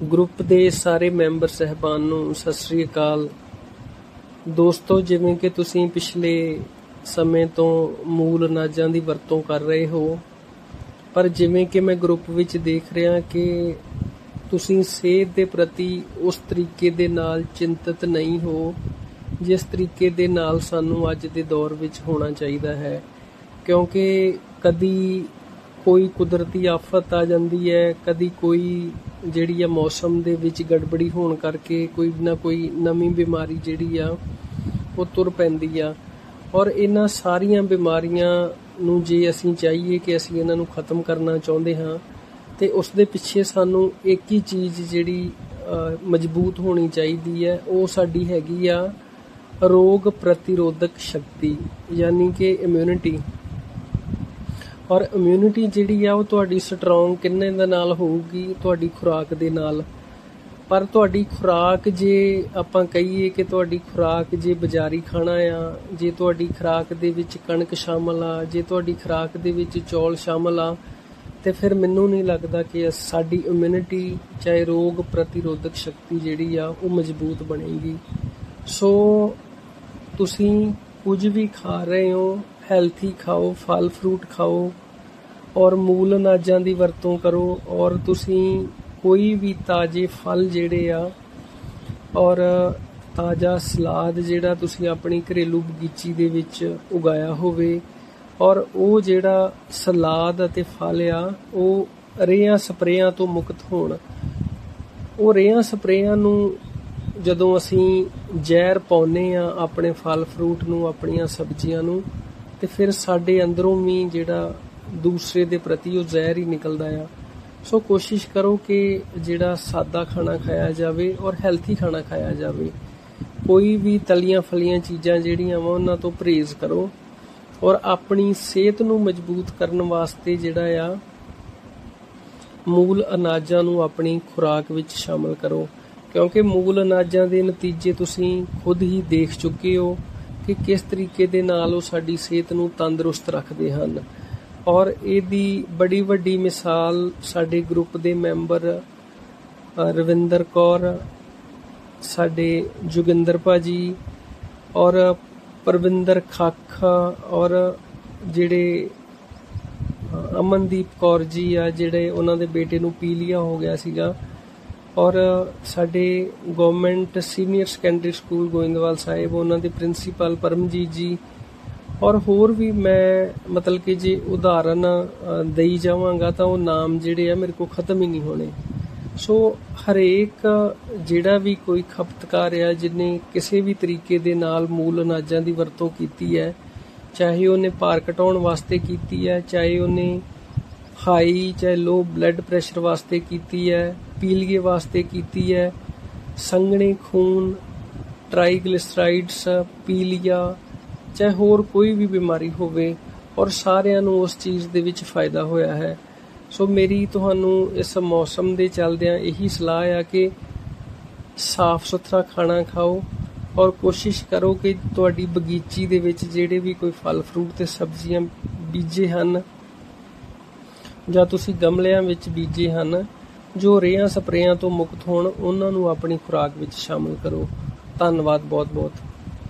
Group ਦੇ ਸਾਰੇ member ਸਹਿਬਾਨ ਨੂੰ ਸਤਿ ਸ੍ਰੀ ਅਕਾਲ। ਦੋਸਤੋ, ਜਿਵੇਂ ਕਿ ਤੁਸੀਂ ਪਿਛਲੇ ਸਮੇਂ ਤੋਂ ਮੂਲ ਅਨਾਜਾਂ ਦੀ ਵਰਤੋਂ ਕਰ ਰਹੇ ਹੋ, ਪਰ ਜਿਵੇਂ ਕਿ ਮੈਂ ਗਰੁੱਪ ਵਿੱਚ ਦੇਖ ਰਿਹਾ ਕਿ ਤੁਸੀਂ ਸਿਹਤ ਦੇ ਪ੍ਰਤੀ ਉਸ ਤਰੀਕੇ ਦੇ ਨਾਲ ਚਿੰਤਤ ਨਹੀਂ ਹੋ, ਜਿਸ ਤਰੀਕੇ ਦੇ ਨਾਲ ਸਾਨੂੰ ਅੱਜ ਦੇ ਦੌਰ ਵਿੱਚ ਹੋਣਾ ਚਾਹੀਦਾ ਹੈ। ਕਿਉਂਕਿ ਕਦੀ ਕੋਈ ਕੁਦਰਤੀ ਆਫਤ ਆ ਜਾਂਦੀ ਹੈ, ਕਦੀ ਕੋਈ ਜਿਹੜੀ ਆ ਮੌਸਮ ਦੇ ਵਿੱਚ ਗੜਬੜੀ ਹੋਣ ਕਰਕੇ ਕੋਈ ਨਾ ਕੋਈ ਨਵੀਂ ਬਿਮਾਰੀ ਜਿਹੜੀ ਆ, ਉਹ ਤੁਰ ਪੈਂਦੀ ਆ। ਔਰ ਇਹਨਾਂ ਸਾਰੀਆਂ ਬਿਮਾਰੀਆਂ ਨੂੰ ਜੇ ਅਸੀਂ ਚਾਹੀਏ ਕਿ ਅਸੀਂ ਇਹਨਾਂ ਨੂੰ ਖਤਮ ਕਰਨਾ ਚਾਹੁੰਦੇ ਹਾਂ, ਤੇ ਉਸ ਦੇ ਪਿੱਛੇ ਸਾਨੂੰ ਇੱਕ ਹੀ ਚੀਜ਼ ਜਿਹੜੀ ਮਜ਼ਬੂਤ ਹੋਣੀ ਚਾਹੀਦੀ ਹੈ, ਉਹ ਸਾਡੀ ਹੈਗੀ ਆ ਰੋਗ ਪ੍ਰਤੀਰੋਧਕ ਸ਼ਕਤੀ, ਯਾਨੀ ਕਿ ਇਮਿਊਨਿਟੀ ਔਰ ਇਮਿਊਨਿਟੀ ਜਿਹੜੀ ਆ ਉਹ ਤੁਹਾਡੀ ਸਟਰੋਂਗ ਕਿੰਨੇ ਦੇ ਨਾਲ ਹੋਊਗੀ, ਤੁਹਾਡੀ ਖੁਰਾਕ ਦੇ ਨਾਲ। ਪਰ ਤੁਹਾਡੀ ਖੁਰਾਕ ਜੇ ਆਪਾਂ ਕਹੀਏ ਕਿ ਤੁਹਾਡੀ ਖੁਰਾਕ ਜੇ ਬਾਜ਼ਾਰੀ ਖਾਣਾ ਆ, ਜੇ ਤੁਹਾਡੀ ਖੁਰਾਕ ਦੇ ਵਿੱਚ ਕਣਕ ਸ਼ਾਮਲ ਆ, ਜੇ ਤੁਹਾਡੀ ਖੁਰਾਕ ਦੇ ਵਿੱਚ ਚੌਲ ਸ਼ਾਮਲ ਆ, ਤੇ ਫਿਰ ਮੈਨੂੰ ਨਹੀਂ ਲੱਗਦਾ ਕਿ ਸਾਡੀ ਇਮਿਊਨਿਟੀ ਚਾਹੇ ਰੋਗ ਪ੍ਰਤੀਰੋਧਕ ਸ਼ਕਤੀ ਜਿਹੜੀ ਆ, ਉਹ ਮਜ਼ਬੂਤ ਬਣੇਗੀ। ਸੋ ਤੁਸੀਂ ਕੁਝ ਵੀ ਖਾ ਰਹੇ ਹੋ ਹੈਲਥੀ ਖਾਓ ਫਲ ਫਰੂਟ ਖਾਓ ਔਰ ਮੂਲ ਅਨਾਜਾਂ ਦੀ ਵਰਤੋਂ ਕਰੋ ਔਰ ਤੁਸੀਂ ਕੋਈ ਵੀ ਤਾਜ਼ੇ ਫਲ ਜਿਹੜੇ ਆ ਔਰ ਤਾਜ਼ਾ ਸਲਾਦ ਜਿਹੜਾ ਤੁਸੀਂ ਆਪਣੀ ਘਰੇਲੂ ਬਗੀਚੀ ਦੇ ਵਿੱਚ ਉਗਾਇਆ ਹੋਵੇ ਔਰ ਉਹ ਜਿਹੜਾ ਸਲਾਦ ਅਤੇ ਫਲ ਆ, ਉਹ ਰੇਹਾਂ ਸਪਰੇਆਂ ਤੋਂ ਮੁਕਤ ਹੋਣ। ਉਹ ਰੇਹਾਂ ਸਪਰੇਆਂ ਨੂੰ ਜਦੋਂ ਅਸੀਂ ਜ਼ਹਿਰ ਪਾਉਨੇ ਆ ਆਪਣੇ ਫਲ ਫਰੂਟ ਨੂੰ, ਆਪਣੀਆਂ ਸਬਜ਼ੀਆਂ ਨੂੰ, ਤੇ ਫਿਰ ਸਾਡੇ ਅੰਦਰੋਂ ਵੀ ਜਿਹੜਾ ਦੂਸਰੇ ਦੇ ਪ੍ਰਤੀ ਉਹ ਜ਼ਹਿਰ ਹੀ ਨਿਕਲਦਾ ਆ। ਸੋ ਕੋਸ਼ਿਸ਼ ਕਰੋ ਕਿ ਜਿਹੜਾ ਸਾਦਾ ਖਾਣਾ ਖਾਇਆ ਜਾਵੇ ਔਰ ਹੈਲਥੀ ਖਾਣਾ ਖਾਇਆ ਜਾਵੇ। ਕੋਈ ਵੀ ਤਲੀਆਂ ਫਲੀਆਂ ਚੀਜ਼ਾਂ ਜਿਹੜੀਆਂ ਵਾ, ਉਹਨਾਂ ਤੋਂ ਪਰਹੇਜ਼ ਕਰੋ ਔਰ ਆਪਣੀ ਸਿਹਤ ਨੂੰ ਮਜ਼ਬੂਤ ਕਰਨ ਵਾਸਤੇ ਜਿਹੜਾ ਆ, ਮੂਲ ਅਨਾਜਾਂ ਨੂੰ ਆਪਣੀ ਖੁਰਾਕ ਵਿੱਚ ਸ਼ਾਮਲ ਕਰੋ। ਕਿਉਂਕਿ ਮੂਲ ਅਨਾਜਾਂ ਦੇ ਨਤੀਜੇ ਤੁਸੀਂ ਖੁਦ ਹੀ ਦੇਖ ਚੁੱਕੇ ਹੋ ਕਿ ਕਿਸ ਤਰੀਕੇ ਦੇ ਨਾਲ ਉਹ ਸਾਡੀ ਸਿਹਤ ਨੂੰ ਤੰਦਰੁਸਤ ਰੱਖਦੇ ਹਨ। ਔਰ ਇਹਦੀ ਬੜੀ ਵੱਡੀ ਮਿਸਾਲ ਸਾਡੇ ਗਰੁੱਪ ਦੇ ਮੈਂਬਰ ਰਵਿੰਦਰ ਕੌਰ, ਸਾਡੇ ਜੁਗਿੰਦਰ ਭਾਜੀ ਔਰ ਪਰਵਿੰਦਰ ਖਾਖਾ ਔਰ ਜਿਹੜੇ ਅਮਨਦੀਪ ਕੌਰ ਜੀ ਆ, ਜਿਹੜੇ ਉਹਨਾਂ ਦੇ ਬੇਟੇ ਨੂੰ ਪੀਲੀਆ ਹੋ ਗਿਆ ਸੀਗਾ ਔਰ ਸਾਡੇ government senior secondary school Goindwal Sahib, ਉਹਨਾਂ ਦੇ ਪ੍ਰਿੰਸੀਪਲ ਪਰਮਜੀਤ ਜੀ ਔਰ ਹੋਰ ਵੀ ਮੈਂ ਮਤਲਬ ਕਿ ਜੇ ਉਦਾਹਰਨ ਦੇਈ ਜਾਵਾਂਗਾ ਤਾਂ ਉਹ ਨਾਮ ਜਿਹੜੇ ਆ ਮੇਰੇ ਕੋ ਖਤਮ ਹੀ ਨਹੀਂ ਹੋਣੇ। ਸੋ ਹਰੇਕ ਜਿਹੜਾ ਵੀ ਕੋਈ ਖਪਤਕਾਰ ਆ ਜਿਨੇ ਕਿਸੇ ਵੀ ਤਰੀਕੇ ਦੇ ਨਾਲ ਮੂਲ ਅਨਾਜਾਂ ਦੀ ਵਰਤੋਂ ਕੀਤੀ ਹੈ, ਚਾਹੇ ਉਹਨੇ ਭਾਰ ਘਟਾਉਣ ਵਾਸਤੇ ਕੀਤੀ ਹੈ, ਚਾਹੇ ਉਹਨੇ ਹਾਈ ਚਾਹੇ ਲੋ ਬਲੱਡ ਪ੍ਰੈਸ਼ਰ ਵਾਸਤੇ ਕੀਤੀ ਹੈ, ਪੀਲੀਏ ਵਾਸਤੇ ਕੀਤੀ ਹੈ, ਸੰਘਣੇ ਖੂਨ ਟ੍ਰਾਈਗਲਿਸਰਾਈਡਸ ਪੀਲੀਆ ਚਾਹੇ ਹੋਰ ਕੋਈ ਵੀ ਬਿਮਾਰੀ ਹੋਵੇ ਔਰ ਸਾਰਿਆਂ ਨੂੰ ਉਸ ਚੀਜ਼ ਦੇ ਵਿੱਚ ਫਾਇਦਾ ਹੋਇਆ ਹੈ। ਸੋ ਮੇਰੀ ਤੁਹਾਨੂੰ ਇਸ ਮੌਸਮ ਦੇ ਚੱਲਦਿਆਂ ਇਹੀ ਸਲਾਹ ਆ ਕਿ ਸਾਫ਼ ਸੁਥਰਾ ਖਾਣਾ ਖਾਓ ਔਰ ਕੋਸ਼ਿਸ਼ ਕਰੋ ਕਿ ਤੁਹਾਡੀ ਬਗੀਚੀ ਦੇ ਵਿੱਚ ਜਿਹੜੇ ਵੀ ਕੋਈ ਫਲ ਫਰੂਟ ਤੇ ਸਬਜ਼ੀਆਂ ਬੀਜੇ ਹਨ ਜਾਂ ਤੁਸੀਂ ਗਮਲਿਆਂ ਵਿੱਚ ਬੀਜੇ ਹਨ, ਜੋ ਰੇਹਾਂ ਸਪਰੇਆਂ ਤੋਂ ਮੁਕਤ ਹੋਣ, ਉਹਨਾਂ ਨੂੰ ਆਪਣੀ ਖੁਰਾਕ ਵਿੱਚ ਸ਼ਾਮਲ ਕਰੋ। ਧੰਨਵਾਦ ਬਹੁਤ ਬਹੁਤ